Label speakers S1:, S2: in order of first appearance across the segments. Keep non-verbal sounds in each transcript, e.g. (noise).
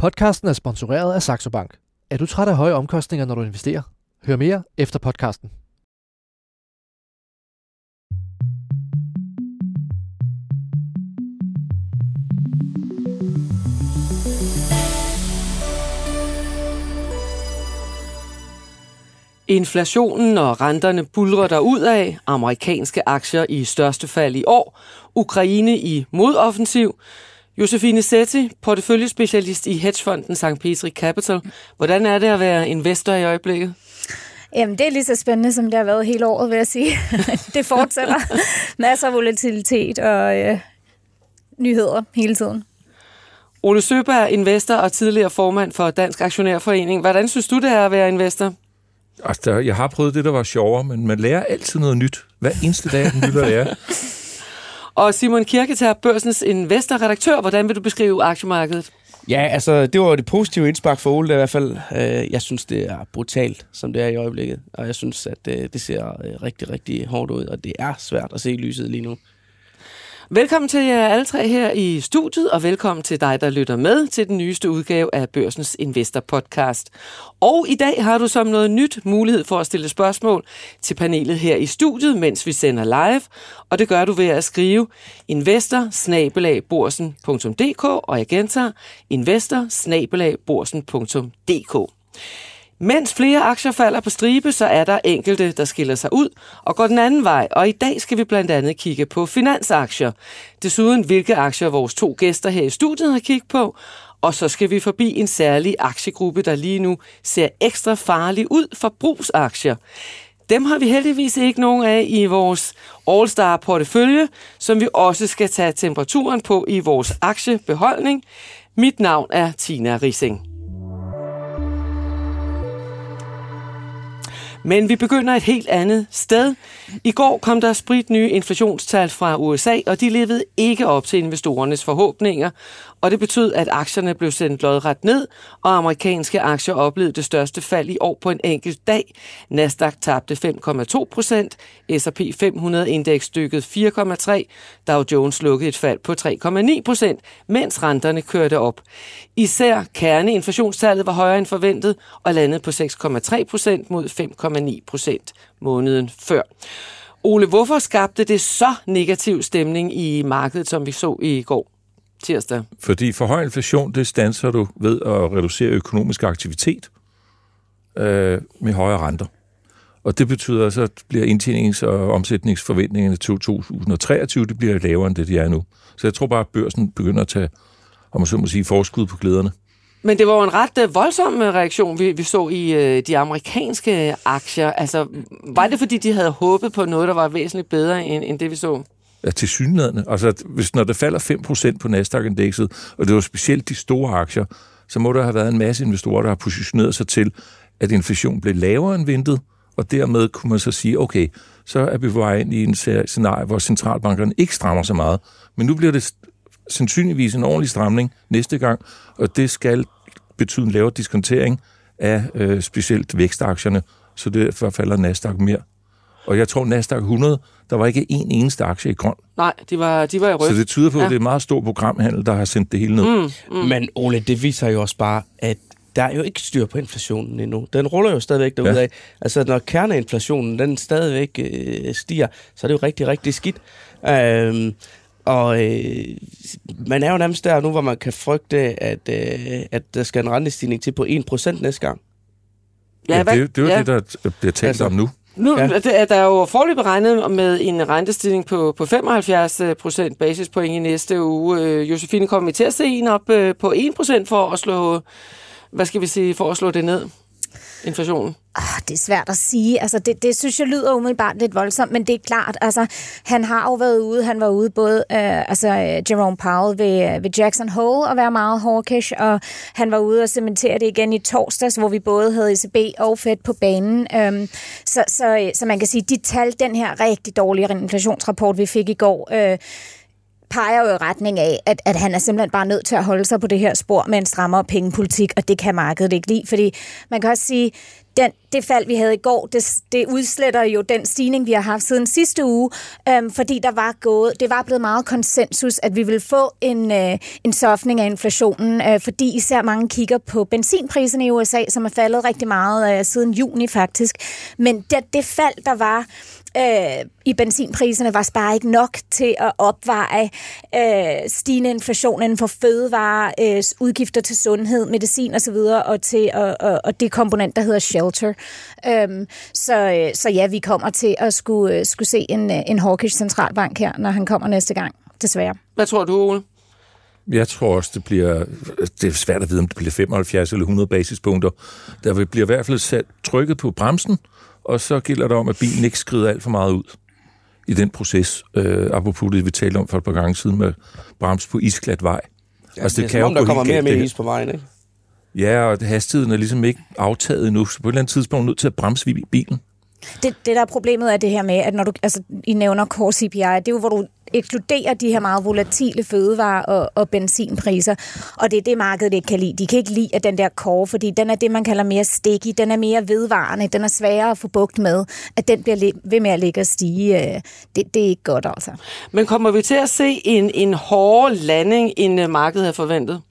S1: Podcasten er sponsoreret af Saxo Bank. Er du træt af høje omkostninger, når du investerer? Hør mere efter podcasten.
S2: Inflationen og renterne bulrer ud af. Amerikanske aktier i største fald i år. Ukraine i modoffensiv. Josefine Setti, porteføljespecialist i hedgefonden St. Petri Capital. Hvordan er det at være investor i øjeblikket?
S3: Jamen, det er lige så spændende, som det har været hele året, vil jeg sige. (laughs) det fortsætter. Masser af volatilitet og øh, nyheder hele tiden.
S2: Ole Søberg, investor og tidligere formand for Dansk Aktionærforening. Hvordan synes du, det er at være investor?
S4: Altså, jeg har prøvet det, der var sjovere, men man lærer altid noget nyt. Hver eneste dag, den lytter lærer. (laughs)
S2: Og Simon Kirketær, børsens investorredaktør. Hvordan vil du beskrive aktiemarkedet?
S5: Ja, altså, det var det positive indspark for Ole, i hvert fald. Øh, jeg synes, det er brutalt, som det er i øjeblikket. Og jeg synes, at øh, det ser øh, rigtig, rigtig hårdt ud, og det er svært at se lyset lige nu.
S2: Velkommen til jer alle tre her i studiet, og velkommen til dig, der lytter med til den nyeste udgave af Børsens Investor Podcast. Og i dag har du som noget nyt mulighed for at stille spørgsmål til panelet her i studiet, mens vi sender live, og det gør du ved at skrive investor og jeg gentager investor mens flere aktier falder på stribe, så er der enkelte, der skiller sig ud og går den anden vej. Og i dag skal vi blandt andet kigge på finansaktier. Desuden hvilke aktier vores to gæster her i studiet har kigget på. Og så skal vi forbi en særlig aktiegruppe, der lige nu ser ekstra farlig ud for brugsaktier. Dem har vi heldigvis ikke nogen af i vores All-Star portefølje, som vi også skal tage temperaturen på i vores aktiebeholdning. Mit navn er Tina Rising. Men vi begynder et helt andet sted. I går kom der sprit nye inflationstal fra USA, og de levede ikke op til investorernes forhåbninger, og det betød, at aktierne blev sendt lodret ned, og amerikanske aktier oplevede det største fald i år på en enkelt dag. Nasdaq tabte 5,2 procent, S&P 500-indeks dykkede 4,3, Dow Jones lukkede et fald på 3,9 procent, mens renterne kørte op. Især kerneinflationstallet var højere end forventet og landede på 6,3 procent mod 5,9 procent måneden før. Ole, hvorfor skabte det så negativ stemning i markedet, som vi så i går? Tirsdag?
S4: Fordi for høj inflation, det stanser du ved at reducere økonomisk aktivitet øh, med højere renter. Og det betyder så, at bliver indtjenings- og omsætningsforventningerne til 2023, det bliver lavere end det, de er nu. Så jeg tror bare, at børsen begynder at tage, om man så må sige, forskud på glæderne.
S2: Men det var jo en ret øh, voldsom øh, reaktion, vi, vi så i øh, de amerikanske aktier. Altså, var det fordi, de havde håbet på noget, der var væsentligt bedre end, end det, vi så?
S4: Ja, til synlædende. Altså, hvis, når der falder 5% på Nasdaq-indekset, og det var specielt de store aktier, så må der have været en masse investorer, der har positioneret sig til, at inflation blev lavere end ventet, og dermed kunne man så sige, okay, så er vi på vej ind i en scenarie, hvor centralbankerne ikke strammer så meget. Men nu bliver det sandsynligvis en ordentlig stramning næste gang, og det skal betyde en lavere diskontering af øh, specielt vækstaktierne, så derfor falder Nasdaq mere. Og jeg tror, Nasdaq 100, der var ikke en eneste aktie i grøn.
S2: Nej, de var, de var i rød.
S4: Så det tyder på, ja. at det er et meget stort programhandel, der har sendt det hele ned. Mm,
S5: mm. Men Ole, det viser jo også bare, at der er jo ikke styr på inflationen endnu. Den ruller jo stadigvæk derudad. Ja. Altså, når kerneinflationen den stadigvæk øh, stiger, så er det jo rigtig, rigtig skidt. Øhm, og øh, man er jo nærmest der nu, hvor man kan frygte, at, øh, at der skal en rentestigning til på 1% næste gang.
S4: Ja, ja det, det er jo ja. det, der bliver talt altså, om nu.
S2: Nu ja. er der jo forløbet beregnet med en rentestigning på, på 75 procent basispoint i næste uge. Øh, Josefine, kommer vi til at se en op øh, på 1 procent for at slå, hvad skal vi sige, for at slå det ned? Inflationen?
S3: Oh, ah, det er svært at sige. Altså, det, det synes jeg lyder umiddelbart lidt voldsomt, men det er klart, altså, han har jo været ude, han var ude både, øh, altså, øh, Jerome Powell ved, øh, ved Jackson Hole og være meget hawkish, og han var ude og cementere det igen i torsdags, hvor vi både havde ECB og Fed på banen. Øhm, så, så, øh, så man kan sige, de tal, den her rigtig dårlige inflationsrapport, vi fik i går, øh, peger jo i retning af, at, at han er simpelthen bare nødt til at holde sig på det her spor med en strammere pengepolitik, og det kan markedet ikke lide, fordi man kan også sige, den, det fald, vi havde i går, det, det udsletter jo den stigning, vi har haft siden sidste uge, øhm, fordi der var gået, det var blevet meget konsensus, at vi vil få en, øh, en softning af inflationen, øh, fordi især mange kigger på benzinpriserne i USA, som er faldet rigtig meget øh, siden juni faktisk. Men det, det fald, der var øh, i benzinpriserne var bare ikke nok til at opveje øh, stigende inflation inden for fødevare, øh, udgifter til sundhed, medicin osv., og til og, og, og det komponent, der hedder shelter. Øhm, så, øh, så ja, vi kommer til at skulle, øh, skulle se en, øh, en hawkish centralbank her, når han kommer næste gang, desværre.
S2: Hvad tror du, Ole?
S4: Jeg tror også, det bliver... Det er svært at vide, om det bliver 75 eller 100 basispunkter. Der bliver i hvert fald sat trykket på bremsen, og så gælder det om, at bilen ikke skrider alt for meget ud i den proces. Øh, apropos det, vi talte om for et par gange siden med brems på isklat vej.
S5: Ja, altså, det, det er kan som om, der kommer mere og mere is på vejen, ikke?
S4: Ja, og hastigheden er ligesom ikke aftaget endnu, så på et eller andet tidspunkt er nødt til at bremse bilen.
S3: Det, det der er problemet er det her med, at når du, altså, I nævner core CPI, det er jo, hvor du ekskluderer de her meget volatile fødevarer og, og benzinpriser, og det er det, markedet ikke kan lide. De kan ikke lide at den der core, fordi den er det, man kalder mere sticky, den er mere vedvarende, den er sværere at få bugt med, at den bliver ved med at ligge og stige. Øh, det, det er ikke godt, altså.
S2: Men kommer vi til at se en, en hårdere landing, end øh, markedet havde forventet?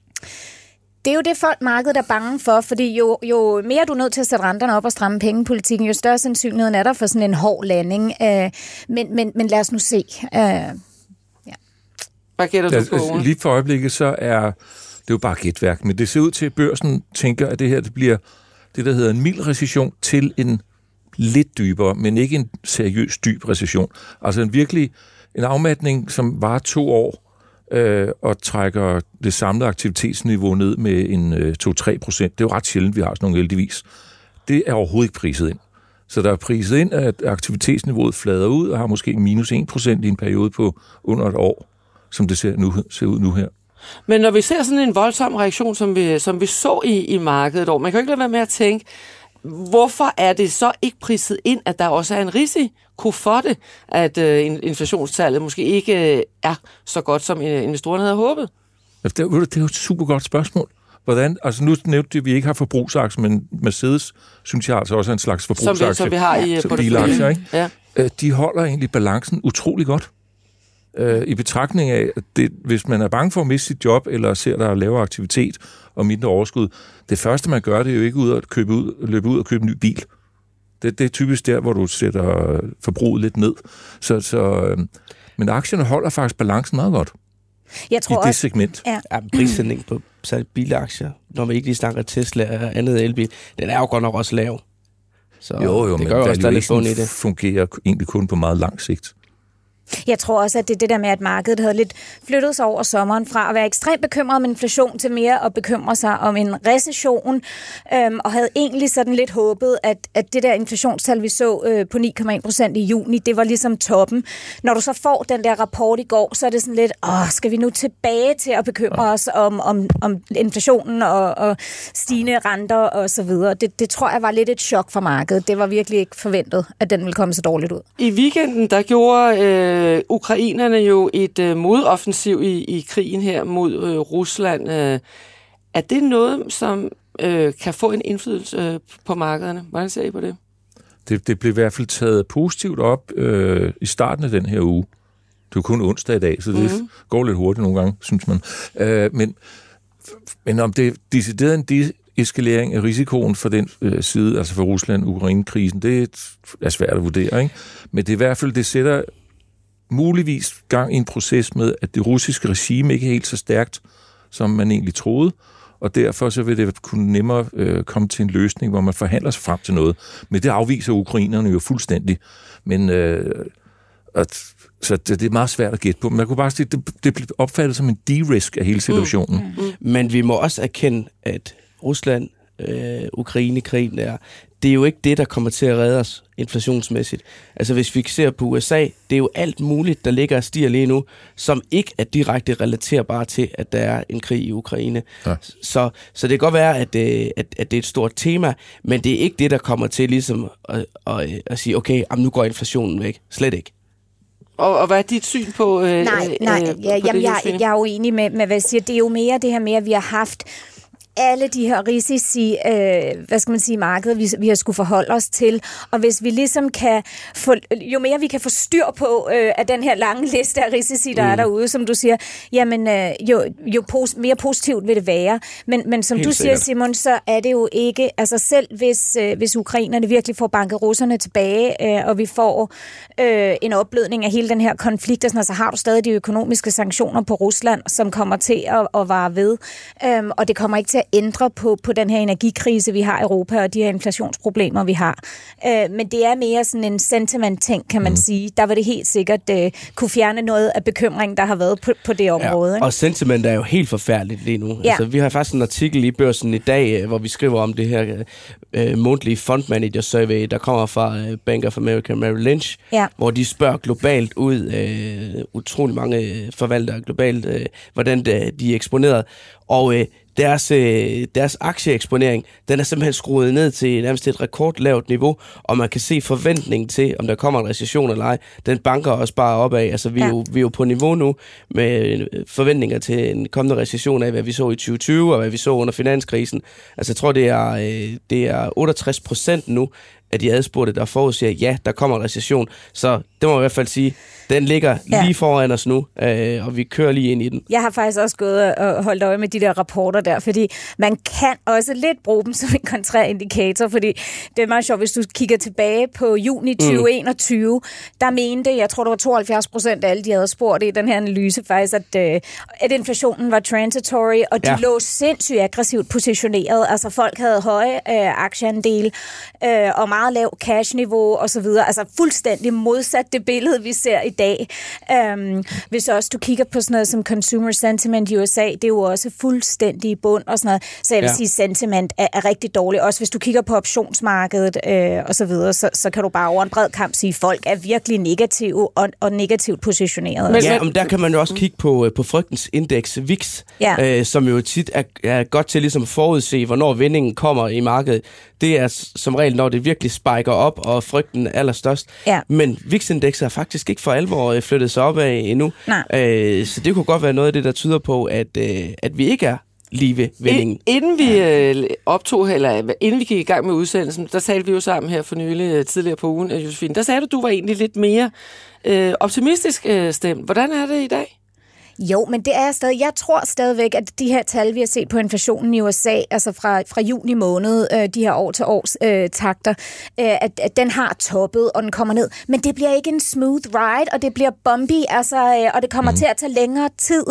S3: det er jo det, folk markedet er bange for, fordi jo, jo mere du er nødt til at sætte renterne op og stramme pengepolitikken, jo større sandsynlighed er der for sådan en hård landing. Øh, men, men, men lad os nu se. Øh,
S2: gætter du på? Altså,
S4: lige for øjeblikket, så er det jo bare gætværk, men det ser ud til, at børsen tænker, at det her det bliver det, der hedder en mild recession til en lidt dybere, men ikke en seriøs dyb recession. Altså en virkelig en afmatning, som var to år, øh, og trækker det samlede aktivitetsniveau ned med en øh, 2-3 procent. Det er jo ret sjældent, vi har sådan nogle heldigvis. Det er overhovedet ikke priset ind. Så der er priset ind, at aktivitetsniveauet flader ud og har måske minus 1 procent i en periode på under et år, som det ser, nu, ser ud nu her.
S2: Men når vi ser sådan en voldsom reaktion, som vi, som vi så i, i markedet, og man kan jo ikke lade være med at tænke, hvorfor er det så ikke priset ind, at der også er en risiko for det, at øh, inflationstallet måske ikke øh, er så godt, som øh, investorerne havde håbet?
S4: Det er, det er jo et super godt spørgsmål. Hvordan, altså nu nævnte det, at vi ikke har forbrugsaktier, men Mercedes, synes jeg altså også er en slags forbrugsaktie. Som,
S2: som vi har i
S4: ja. bilaktier, ikke? Ja. Øh, de holder egentlig balancen utrolig godt. Øh, I betragtning af, at det, hvis man er bange for at miste sit job, eller ser der lavere aktivitet og mindre overskud, det første man gør, det er jo ikke ud at købe ud, løbe ud og købe en ny bil. Det, det er typisk der, hvor du sætter forbruget lidt ned. Så, så, øh, men aktierne holder faktisk balancen meget godt. Jeg tror i det også, segment.
S5: Ja. ja prissætning på bilaktier, når vi ikke lige snakker Tesla og andet elbil, den er jo godt nok også lav.
S4: Så jo, jo, det men gør også, der i det. fungerer egentlig kun på meget lang sigt.
S3: Jeg tror også, at det er det der med, at markedet havde lidt flyttet sig over sommeren fra at være ekstremt bekymret om inflation til mere at bekymre sig om en recession, øhm, og havde egentlig sådan lidt håbet, at, at det der inflationstal, vi så øh, på 9,1 procent i juni, det var ligesom toppen. Når du så får den der rapport i går, så er det sådan lidt, åh, skal vi nu tilbage til at bekymre ja. os om, om, om inflationen og, og stigende renter og så videre. Det, det tror jeg var lidt et chok for markedet. Det var virkelig ikke forventet, at den ville komme så dårligt ud.
S2: I weekenden, der gjorde... Øh øh, ukrainerne jo et øh, modoffensiv i, i krigen her mod øh, Rusland. Øh, er det noget, som øh, kan få en indflydelse øh, på markederne? Hvordan ser I på det?
S4: Det, det blev i hvert fald taget positivt op øh, i starten af den her uge. Det er kun onsdag i dag, så det mm-hmm. går lidt hurtigt nogle gange, synes man. Øh, men, men om det er decideret en eskalering af risikoen for den øh, side, altså for Rusland-Ukraine-krisen, det er svært at vurdere. Ikke? Men det er i hvert fald, det sætter muligvis gang i en proces med, at det russiske regime ikke er helt så stærkt, som man egentlig troede, og derfor så vil det kunne nemmere øh, komme til en løsning, hvor man forhandler sig frem til noget. Men det afviser ukrainerne jo fuldstændig. Men øh, at, så det, det er meget svært at gætte på. Men jeg kunne bare sige, det, det bliver opfattet som en de-risk af hele situationen. Mm, mm,
S5: mm. Men vi må også erkende, at Rusland, øh, Ukraine-krigen er, det er jo ikke det, der kommer til at redde os inflationsmæssigt. Altså hvis vi ser på USA, det er jo alt muligt, der ligger og stiger lige nu, som ikke er direkte relaterbart til, at der er en krig i Ukraine. Ja. Så, så det kan godt være, at, øh, at, at det er et stort tema, men det er ikke det, der kommer til ligesom at, at, at sige, okay, jamen, nu går inflationen væk. Slet ikke.
S2: Og, og hvad er dit syn på øh,
S3: Nej, nej, øh, ja, på jamen, jeg, jeg er jo enig med, med, hvad jeg siger. Det er jo mere det her med, at vi har haft alle de her risici, øh, hvad skal man sige, markedet, vi, vi har skulle forholde os til. Og hvis vi ligesom kan få, jo mere vi kan få styr på øh, af den her lange liste af risici, der mm. er derude, som du siger, jamen øh, jo, jo pos, mere positivt vil det være. Men, men som Helt du sikkert. siger, Simon, så er det jo ikke, altså selv hvis, øh, hvis ukrainerne virkelig får banket russerne tilbage, øh, og vi får øh, en opblødning af hele den her konflikt, og sådan, så har du stadig de økonomiske sanktioner på Rusland, som kommer til at, at vare ved. Øhm, og det kommer ikke til at ændre på, på den her energikrise, vi har i Europa, og de her inflationsproblemer, vi har. Øh, men det er mere sådan en sentiment-ting, kan man mm. sige. Der var det helt sikkert øh, kunne fjerne noget af bekymringen, der har været på, på det område. Ja,
S5: ikke? og sentiment er jo helt forfærdeligt lige nu. Ja. Altså, vi har faktisk en artikel i børsen i dag, øh, hvor vi skriver om det her øh, fund manager survey, der kommer fra øh, Bank of America Merrill Lynch, ja. hvor de spørger globalt ud, øh, utrolig mange forvaltere globalt, øh, hvordan de, de er eksponeret. Og øh, deres, øh, deres aktieeksponering, den er simpelthen skruet ned til nærmest et rekordlavt niveau, og man kan se forventningen til, om der kommer en recession eller ej, den banker også bare opad. Altså, vi, ja. er jo, vi er jo på niveau nu med forventninger til en kommende recession af, hvad vi så i 2020, og hvad vi så under finanskrisen. Altså, jeg tror, det er, øh, det er 68 procent nu af de adspurgte, der forudsiger, ja, der kommer en recession. Så det må jeg i hvert fald sige, den ligger ja. lige foran os nu, øh, og vi kører lige ind i den.
S3: Jeg har faktisk også gået og holdt øje med de der rapporter der, fordi man kan også lidt bruge dem (laughs) som en kontraindikator, fordi det er meget sjovt, hvis du kigger tilbage på juni 2021, mm. der mente, jeg tror, det var 72 procent af alle, de havde spurgt i den her analyse faktisk, at, øh, at inflationen var transitory, og de ja. lå sindssygt aggressivt positioneret. Altså folk havde høje øh, aktieandel øh, og meget lav cash-niveau osv. Altså fuldstændig modsat det billede, vi ser i dag. Um, hvis også du kigger på sådan noget som consumer sentiment i USA, det er jo også fuldstændig i bund og sådan noget. Så jeg vil ja. sige, sentiment er, er rigtig dårligt. Også hvis du kigger på optionsmarkedet øh, og så videre, så, så kan du bare over en bred kamp sige, at folk er virkelig negative og, og negativt positioneret.
S5: Men, ja, men der kan man jo også kigge på, øh, på frygtens indeks VIX, ja. øh, som jo tit er, er godt til ligesom at forudse, hvornår vindingen kommer i markedet. Det er som regel, når det virkelig spiker op, og frygten er allerstørst. Ja. Men VIX-indekset er faktisk ikke for alvor øh, flyttet sig op af endnu. Nej. Øh, så det kunne godt være noget af det, der tyder på, at, øh, at vi ikke er lige ved vendingen.
S2: Inden vi øh, optog, eller inden vi gik i gang med udsendelsen, der talte vi jo sammen her for nylig, øh, tidligere på ugen, Josefine, der sagde du, du var egentlig lidt mere øh, optimistisk øh, stemt. Hvordan er det i dag?
S3: Jo, men det er stadig, jeg tror stadigvæk, at de her tal, vi har set på inflationen i USA, altså fra, fra juni måned, øh, de her år til års øh, takter, øh, at, at den har toppet, og den kommer ned. Men det bliver ikke en smooth ride, og det bliver bumpy, altså, øh, og det kommer mm. til at tage længere tid,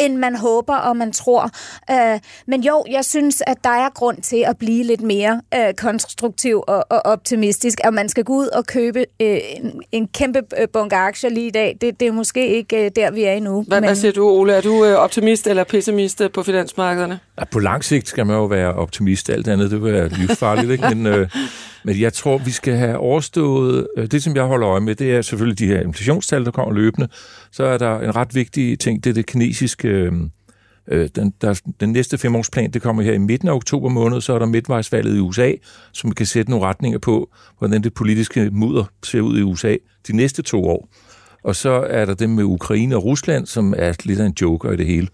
S3: end man håber og man tror. Øh, men jo, jeg synes, at der er grund til at blive lidt mere øh, konstruktiv og, og optimistisk, at man skal gå ud og købe øh, en, en kæmpe øh, bunke aktier lige i dag. Det, det er måske ikke øh, der, vi er endnu.
S2: Hvad, men... hvad siger du, Ole? Er du øh, optimist eller pessimist øh, på finansmarkederne?
S4: Ja, på lang sigt skal man jo være optimist. Alt andet, det vil være livsfarligt. Ikke? Men, øh, men jeg tror, vi skal have overstået... Øh, det, som jeg holder øje med, det er selvfølgelig de her inflationstal, der kommer løbende. Så er der en ret vigtig ting, det er det kinesiske... Øh, øh den, der, den næste femårsplan, det kommer her i midten af oktober måned, så er der midtvejsvalget i USA, som kan sætte nogle retninger på, hvordan det politiske mudder ser ud i USA de næste to år. Og så er der det med Ukraine og Rusland, som er lidt af en joker i det hele.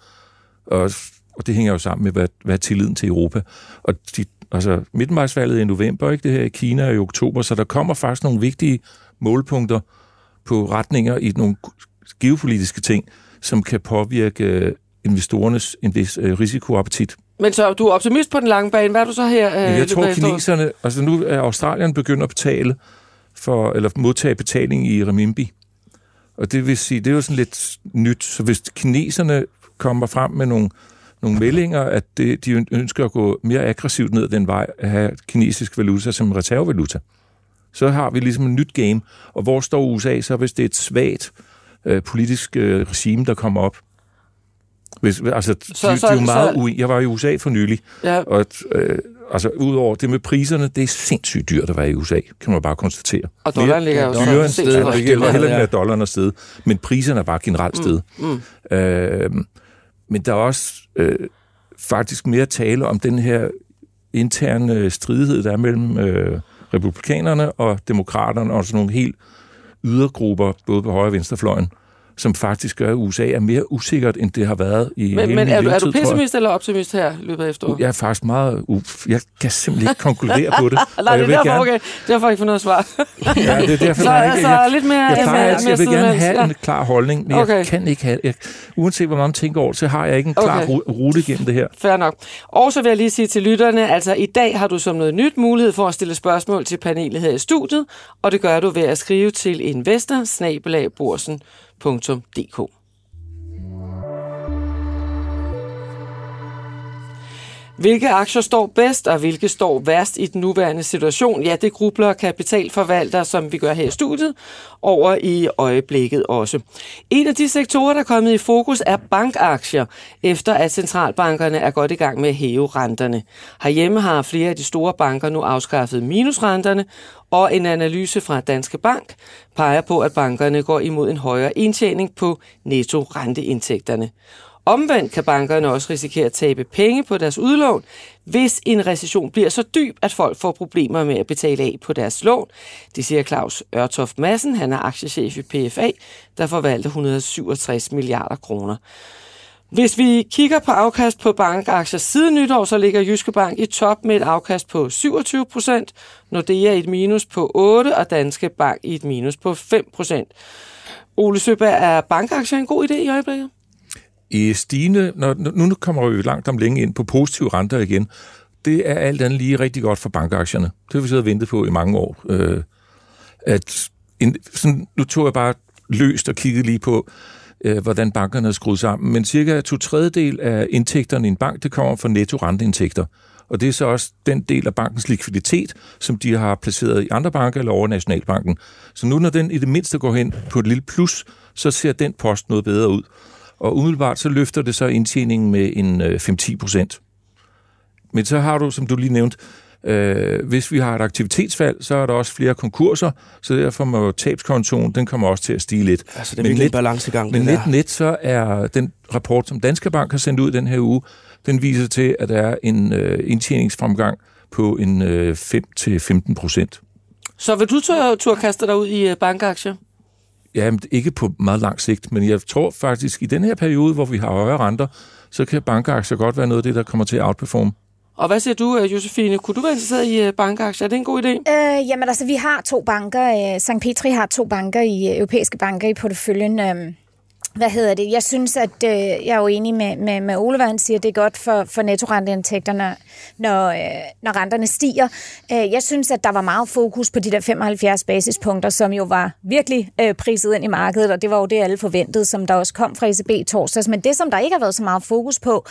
S4: Og, og det hænger jo sammen med, hvad, hvad er tilliden til Europa. Og de, altså, midtvejsvalget i november, ikke det her i Kina i oktober, så der kommer faktisk nogle vigtige målpunkter på retninger i nogle geopolitiske ting, som kan påvirke investorernes øh, risikoappetit.
S2: Men så du er optimist på den lange bane. Hvad er du så her?
S4: Øh, jeg tror, kineserne... Altså nu er Australien begyndt at betale for, eller modtage betaling i renminbi. Og det vil sige, det er jo sådan lidt nyt. Så hvis kineserne kommer frem med nogle, nogle meldinger, at det, de ønsker at gå mere aggressivt ned den vej, at have kinesisk valuta som reservevaluta, så har vi ligesom et nyt game. Og hvor står USA så, hvis det er et svagt øh, politisk øh, regime, der kommer op? Hvis, altså, så, de, så, de er jo meget så, Jeg var i USA for nylig, ja. og øh, altså udover det med priserne, det er sindssygt dyrt at være i USA, kan man bare konstatere.
S2: Og dollaren ligger jo
S4: dyrere sted. Det gælder heller ikke med dollaren sted, men priserne er bare generelt sted. Mm. Mm. Øh, men der er også øh, faktisk mere tale om den her interne stridighed, der er mellem øh, republikanerne og demokraterne, og sådan nogle helt ydergrupper, både på højre og venstrefløjen, som faktisk gør, at USA er mere usikkert, end det har været i
S2: Men,
S4: hele
S2: men er, du- er du
S4: jeg.
S2: pessimist eller optimist her løbet af efteråret?
S4: Jeg er faktisk meget... Uf, jeg kan simpelthen ikke konkludere på det. (laughs)
S2: Nej, det
S4: jeg
S2: er derfor,
S4: gerne,
S2: okay. Derfor jeg ikke fået noget svar.
S4: Ja, det er derfor,
S2: Så (laughs)
S4: der er ikke,
S2: altså
S4: jeg,
S2: lidt mere...
S4: jeg, plejer,
S2: mere-
S4: jeg vil gerne have
S2: ja.
S4: en klar holdning, men
S2: Okay.
S4: jeg kan ikke have... Jeg, uanset hvor meget man tænker over, så har jeg ikke en klar
S2: Okay.
S4: ru- rute igennem det her.
S2: Fair nok. Og så vil jeg lige sige til lytterne, altså i dag har du som noget nyt mulighed for at stille spørgsmål til panelet her i studiet, og det gør du ved at skrive til investor www.nota.dk Hvilke aktier står bedst, og hvilke står værst i den nuværende situation? Ja, det grubler kapitalforvaltere, som vi gør her i studiet, over i øjeblikket også. En af de sektorer, der er kommet i fokus, er bankaktier, efter at centralbankerne er godt i gang med at hæve renterne. Herhjemme har flere af de store banker nu afskaffet minusrenterne, og en analyse fra Danske Bank peger på, at bankerne går imod en højere indtjening på netto-renteindtægterne. Omvendt kan bankerne også risikere at tabe penge på deres udlån, hvis en recession bliver så dyb, at folk får problemer med at betale af på deres lån. Det siger Claus Ørtoft Madsen, han er aktiechef i PFA, der forvalter 167 milliarder kroner. Hvis vi kigger på afkast på bankaktier siden nytår, så ligger Jyske Bank i top med et afkast på 27 procent, Nordea i et minus på 8 og Danske Bank i et minus på 5 procent. Ole Søberg, er bankaktier en god idé i øjeblikket?
S4: I stigende... Når, nu kommer vi langt om længe ind på positive renter igen. Det er alt andet lige rigtig godt for bankaktierne. Det har vi siddet og ventet på i mange år. Øh, at en, sådan, nu tog jeg bare løst og kiggede lige på, øh, hvordan bankerne er skruet sammen. Men cirka to tredjedel af indtægterne i en bank, det kommer fra netto renteindtægter. Og det er så også den del af bankens likviditet, som de har placeret i andre banker eller over Nationalbanken. Så nu når den i det mindste går hen på et lille plus, så ser den post noget bedre ud. Og umiddelbart så løfter det så indtjeningen med en øh, 5-10 procent. Men så har du, som du lige nævnte, øh, hvis vi har et aktivitetsfald, så er der også flere konkurser, så derfor må tabskontoen, den kommer også til at stige lidt.
S5: Altså, det er virkelig en balancegang,
S4: Men
S5: der.
S4: net så er den rapport, som Danske Bank har sendt ud den her uge, den viser til, at der er en øh, indtjeningsfremgang på en øh, 5-15 procent.
S2: Så vil du tør, tør kaste dig ud i øh, bankaktier?
S4: Ja, ikke på meget lang sigt, men jeg tror faktisk, i den her periode, hvor vi har højere renter, så kan bankaktier godt være noget af det, der kommer til at outperforme.
S2: Og hvad siger du, øh, Josefine? Kunne du være interesseret i øh, bankaktier? Er det en god idé?
S3: Øh, jamen altså, vi har to banker. Øh, St. Petri har to banker i europæiske banker i porteføljen. Øh, hvad hedder det? Jeg synes, at øh, jeg er jo enig med, med, med Ole, hvad han siger, det er godt for, for nettorenteindtægterne, når, øh, når renterne stiger. Øh, jeg synes, at der var meget fokus på de der 75 basispunkter, som jo var virkelig øh, priset ind i markedet, og det var jo det, alle forventede, som der også kom fra ECB i torsdags. Men det, som der ikke har været så meget fokus på,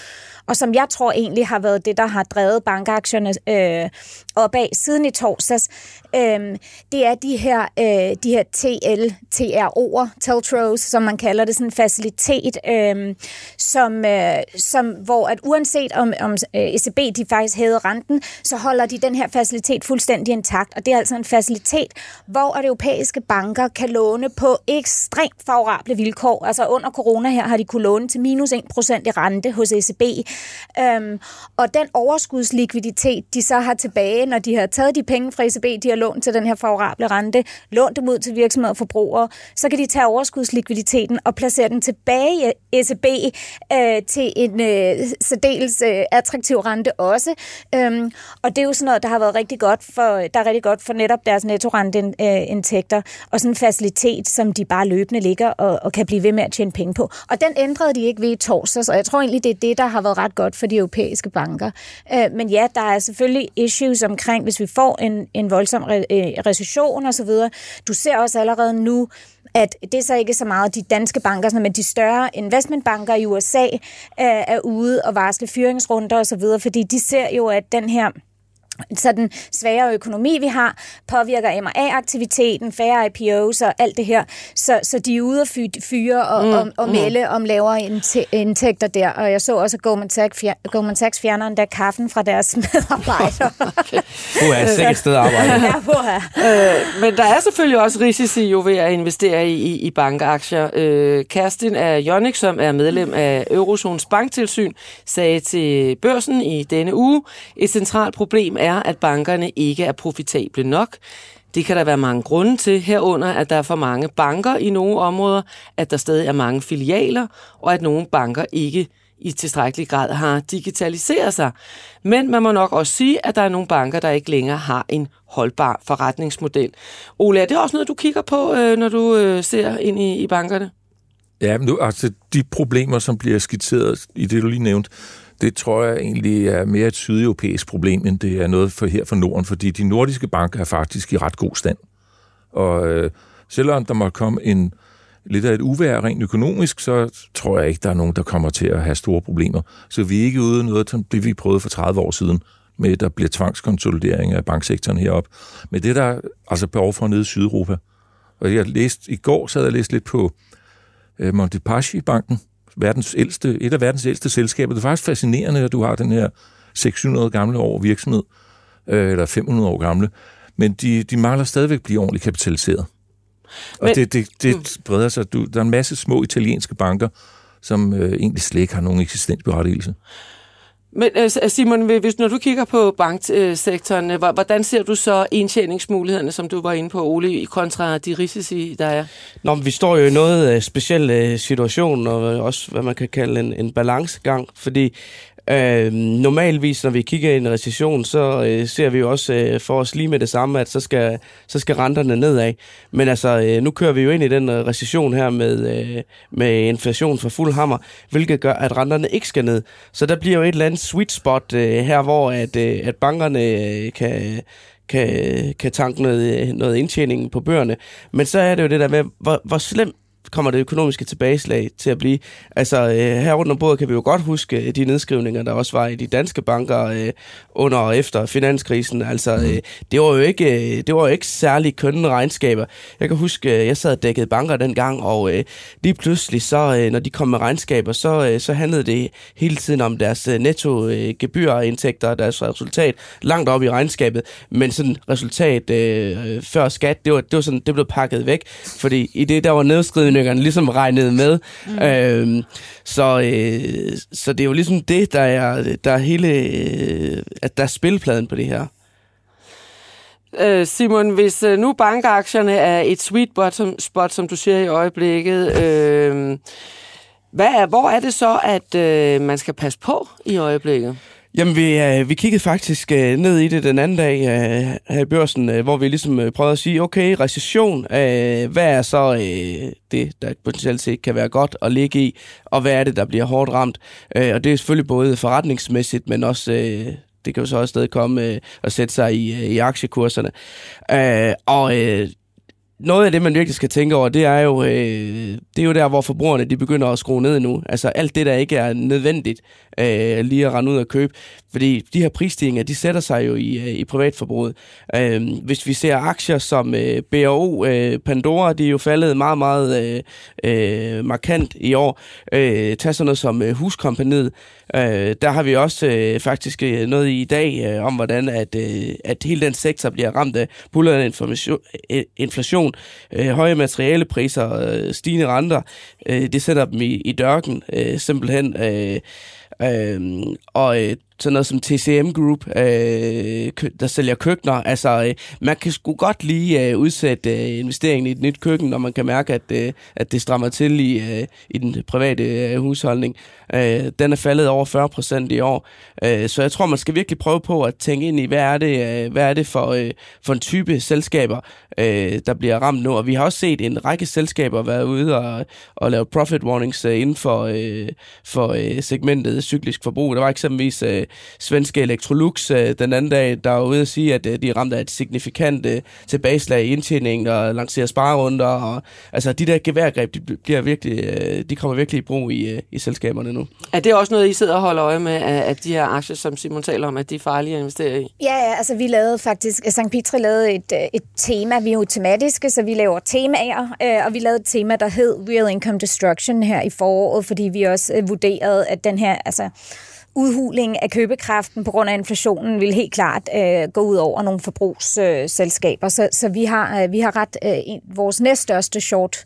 S3: og som jeg tror egentlig har været det, der har drevet bankaktierne øh, opad siden i torsdags, øh, det er de her, øh, de her TL, TRO'er, Teltros, som man kalder det, sådan en facilitet, øh, som, øh, som, hvor at uanset om, om øh, ECB de faktisk hævede renten, så holder de den her facilitet fuldstændig intakt, og det er altså en facilitet, hvor at europæiske banker kan låne på ekstremt favorable vilkår. Altså under corona her har de kunne låne til minus 1% i rente hos ECB, øhm, og den overskudslikviditet, de så har tilbage, når de har taget de penge fra ECB, de har lånt til den her favorable rente, lånt dem ud til virksomheder og forbrugere, så kan de tage overskudslikviditeten og placere den tilbage i ECB øh, til en øh, særdeles øh, attraktiv rente også. Øhm, og det er jo sådan noget, der har været rigtig godt for, der er rigtig godt for netop deres nettorenteindtægter, og sådan en facilitet, som de bare løbende ligger og, og kan blive ved med at tjene penge på. Og den ændrede de ikke ved i torsdags, og jeg tror egentlig, det er det, der har været ret godt for de europæiske banker. Øh, men ja, der er selvfølgelig issues omkring, hvis vi får en, en voldsom re- øh, recession osv. Du ser også allerede nu, at det er så ikke så meget de danske banker, men de større investmentbanker i USA øh, er ude og varsle fyringsrunder osv., fordi de ser jo, at den her så den svagere økonomi, vi har, påvirker M&A-aktiviteten, færre IPOs og alt det her. Så, så de er ude at fy- fyre og, mm, og, og melde om lavere indtæ- indtægter der. Og jeg så også, at Goldman Sachs, fjer- Goldman Sachs fjerner endda kaffen fra deres (laughs) medarbejdere.
S5: Puh, (laughs) er sikkert et sted at arbejde. (laughs)
S3: ja.
S2: Øh, men der er selvfølgelig også risici jo ved at investere i, i, i bankaktier. Øh, Kerstin af Jonik, som er medlem af Eurozones banktilsyn, sagde til børsen i denne uge, et centralt problem er, at bankerne ikke er profitable nok. Det kan der være mange grunde til, herunder at der er for mange banker i nogle områder, at der stadig er mange filialer, og at nogle banker ikke i tilstrækkelig grad har digitaliseret sig. Men man må nok også sige, at der er nogle banker, der ikke længere har en holdbar forretningsmodel. Ole, er det også noget, du kigger på, øh, når du øh, ser ind i, i bankerne?
S4: Ja, men nu, altså de problemer, som bliver skitseret i det, du lige nævnte, det tror jeg egentlig er mere et sydeuropæisk problem, end det er noget for her for Norden, fordi de nordiske banker er faktisk i ret god stand. Og øh, selvom der må komme en lidt af et uvær rent økonomisk, så tror jeg ikke, der er nogen, der kommer til at have store problemer. Så vi er ikke ude noget, som det vi prøvede for 30 år siden, med at der bliver tvangskonsolidering af banksektoren herop. Men det der er altså behov for nede i Sydeuropa. Og jeg læste, i går sad jeg læst lidt på øh, Montepaschi-banken, verdens ældste, et af verdens ældste selskaber. Det er faktisk fascinerende, at du har den her 600 gamle år virksomhed, øh, eller 500 år gamle, men de, de mangler stadigvæk at blive ordentligt kapitaliseret. Og men, det, det, det mm. breder sig. Du, der er en masse små italienske banker, som øh, egentlig slet ikke har nogen eksistensberettigelse.
S2: Men øh, Simon, hvis, når du kigger på banksektoren, øh, hvordan ser du så indtjeningsmulighederne, som du var inde på, Ole, kontra de risici, der er?
S5: Nå, men vi står jo i noget øh, speciel situation, og også hvad man kan kalde en, en balancegang, fordi Øh, normalvis, når vi kigger i en recession, så øh, ser vi jo også øh, for os lige med det samme, at så skal, så skal renterne nedad. Men altså, øh, nu kører vi jo ind i den øh, recession her med, øh, med inflation for fuld hammer, hvilket gør, at renterne ikke skal ned. Så der bliver jo et eller andet sweet spot øh, her, hvor at, øh, at bankerne øh, kan kan, kan tanke noget, øh, noget indtjening på bøgerne. Men så er det jo det der med, hvor, hvor slemt kommer det økonomiske tilbageslag til at blive. Altså øh, her rundt om bordet kan vi jo godt huske øh, de nedskrivninger, der også var i de danske banker øh, under og efter finanskrisen. Altså øh, det var jo ikke øh, det var jo ikke særlig kønne regnskaber. Jeg kan huske, øh, jeg sad og dækkede banker dengang, og øh, lige pludselig så, øh, når de kom med regnskaber, så, øh, så handlede det hele tiden om deres øh, netto øh, gebyrindtægter og deres resultat langt op i regnskabet. Men sådan resultat øh, før skat, det var, det var sådan, det blev pakket væk, fordi i det, der var nedskrivende teknikerne ligesom regnet med. Mm. Øhm, så, øh, så det er jo ligesom det, der er, der er hele, øh, at der er spilpladen på det her.
S2: Øh, Simon, hvis øh, nu bankaktierne er et sweet bottom spot, som du siger i øjeblikket, øh, hvad er, hvor er det så, at øh, man skal passe på i øjeblikket?
S5: Jamen, vi, øh, vi kiggede faktisk øh, ned i det den anden dag øh, her i børsen, øh, hvor vi ligesom øh, prøvede at sige, okay, recession, øh, hvad er så øh, det, der potentielt set kan være godt at ligge i, og hvad er det, der bliver hårdt ramt? Øh, og det er selvfølgelig både forretningsmæssigt, men også... Øh, det kan jo så også stadig komme øh, og sætte sig i, øh, i aktiekurserne. Øh, og øh, noget af det, man virkelig skal tænke over, det er jo, øh, det er jo der, hvor forbrugerne de begynder at skrue ned nu. Altså alt det, der ikke er nødvendigt øh, lige at rende ud og købe. Fordi de her prisstigninger, de sætter sig jo i, øh, i privatforbruget. Øh, hvis vi ser aktier som øh, BAO, øh, Pandora, de er jo faldet meget, meget øh, øh, markant i år. Øh, tag sådan noget som øh, Huskompaniet. Øh, der har vi også øh, faktisk øh, noget i dag øh, om, hvordan at, øh, at hele den sektor bliver ramt af bullerende inflation, øh, inflation øh, høje materialepriser, øh, stigende renter. Øh, det sætter dem i, i dørken øh, simpelthen. Øh, øh, og øh, sådan noget som TCM Group, øh, der sælger køkkener. Altså, øh, man kan sgu godt lige øh, udsætte øh, investeringen i et nyt køkken, når man kan mærke, at, øh, at det strammer til i, øh, i den private øh, husholdning. Øh, den er faldet over 40 procent i år. Øh, så jeg tror, man skal virkelig prøve på at tænke ind i, hvad er det, øh, hvad er det for, øh, for en type selskaber, øh, der bliver ramt nu. Og vi har også set en række selskaber være ude og, og lave profit warnings øh, inden for, øh, for øh, segmentet cyklisk forbrug. Der var eksempelvis øh, svenske Electrolux øh, den anden dag, der var ude at sige, at øh, de er ramt af et signifikant øh, tilbageslag i indtjeningen og lancerer sparerunder. Og, altså de der geværgreb, de, bliver virkelig, øh, de kommer virkelig i brug i, øh, i selskaberne nu.
S2: Er det også noget, I sidder og holder øje med, at de her aktier, som Simon taler om, at de er farlige at investere i?
S3: Ja, ja altså vi lavede faktisk, St. Petri lavede et, et tema, vi er jo tematiske, så vi laver temaer, øh, og vi lavede et tema, der hed Real Income Destruction her i foråret, fordi vi også vurderede, at den her, altså udhuling af købekraften på grund af inflationen vil helt klart øh, gå ud over nogle forbrugsselskaber. Øh, så, så vi har øh, vi har ret øh, vores næststørste short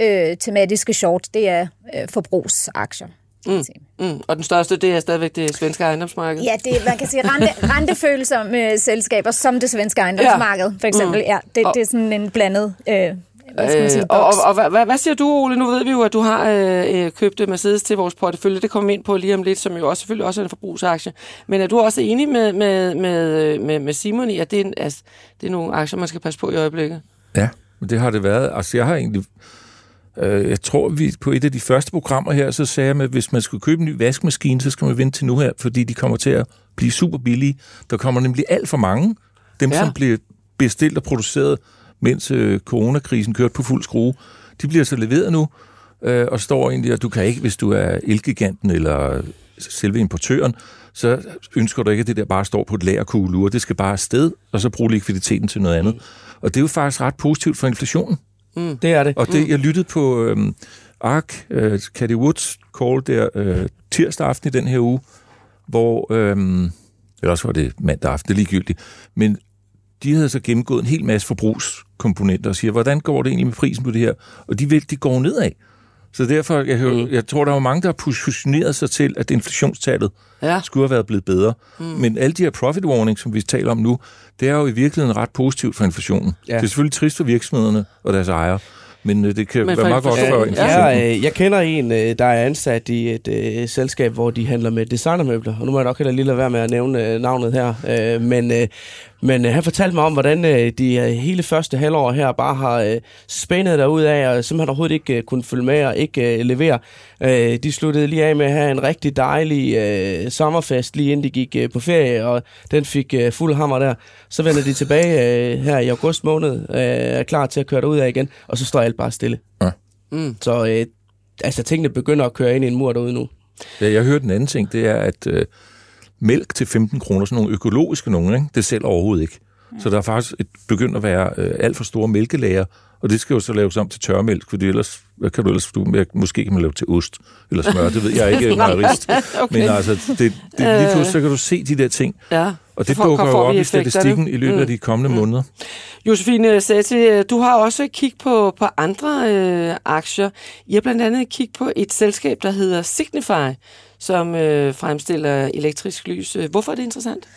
S3: øh, tematiske short, det er øh, forbrugsaktier.
S2: Mm. Mm. Og den største, det er stadigvæk det svenske ejendomsmarked?
S3: Ja, det, man kan sige rente, (laughs) rentefølsomme selskaber, som det svenske ejendomsmarked, ja. for eksempel. Mm. Ja, det, det er sådan en blandet... Øh, hvad skal man sige,
S2: øh, og, og, og hvad, hvad siger du, Ole? Nu ved vi jo, at du har øh, købt Mercedes til vores portefølje. Det kommer vi ind på lige om lidt, som jo også selvfølgelig også er en forbrugsaktie. Men er du også enig med, med, med, med, med Simon i, at det er, altså, det er nogle aktier, man skal passe på i øjeblikket?
S4: Ja, men det har det været. Altså, jeg har egentlig... Øh, jeg tror, vi på et af de første programmer her, så sagde jeg, at hvis man skulle købe en ny vaskemaskine, så skal man vente til nu her, fordi de kommer til at blive super billige. Der kommer nemlig alt for mange. Dem, ja. som bliver bestilt og produceret mens øh, coronakrisen kørte på fuld skrue. De bliver så leveret nu, øh, og står egentlig, at du kan ikke, hvis du er elgiganten eller selve importøren, så ønsker du ikke, at det der bare står på et lagerkugle Det skal bare afsted, og så bruge likviditeten til noget andet. Mm. Og det er jo faktisk ret positivt for inflationen.
S5: Mm. Det er det.
S4: Og det, mm. jeg lyttede på øh, ARK, øh, Cathy Woods call der øh, tirsdag aften i den her uge, hvor, øh, eller også var det mandag aften, det er ligegyldigt, men de havde så gennemgået en hel masse forbrugskomponenter og siger, hvordan går det egentlig med prisen på det her? Og de, vil, de går nedad. Så derfor, jeg, hører, mm. jeg tror, der var mange, der har positioneret sig til, at inflationstallet ja. skulle have været blevet bedre. Mm. Men alle de her profit warnings, som vi taler om nu, det er jo i virkeligheden ret positivt for inflationen. Ja. Det er selvfølgelig trist for virksomhederne og deres ejere, men øh, det kan men være meget godt for inflationen.
S5: Ja, øh, jeg kender en, øh, der er ansat i et uh, selskab, hvor de handler med designermøbler, og nu må jeg nok heller lige lade være med at nævne uh, navnet her, uh, men uh, men øh, han fortalte mig om, hvordan øh, de øh, hele første halvår her bare har øh, spændet derud af, og simpelthen overhovedet ikke øh, kunne følge med og ikke øh, levere. Øh, de sluttede lige af med at have en rigtig dejlig øh, sommerfest, lige inden de gik øh, på ferie, og den fik øh, fuld hammer der. Så vender de tilbage øh, her i august måned, øh, er klar til at køre derud af igen, og så står alt bare stille. Ja. Mm. Så øh, altså, tingene begynder at køre ind i en mur derude nu.
S4: Ja, jeg hørte en anden ting, det er, at... Øh mælk til 15 kroner, sådan nogle økologiske nogle, ikke? det sælger overhovedet ikke. Så der er faktisk et, begyndt at være øh, alt for store mælkelager, og det skal jo så laves om til tørmælk, fordi ellers, hvad kan du ellers, du, måske kan man lave til ost eller smør, det ved jeg ikke, (laughs) mejerist. okay. Men altså, det, det, lige pludselig, så kan du se de der ting. Ja. Og det dukker jo op i statistikken i løbet mm. af de kommende mm. måneder.
S2: Josefine Sati, du har også kigget på, på andre øh, aktier. I har blandt andet kigget på et selskab, der hedder Signify, som øh, fremstiller elektrisk lys. Hvorfor er det interessant?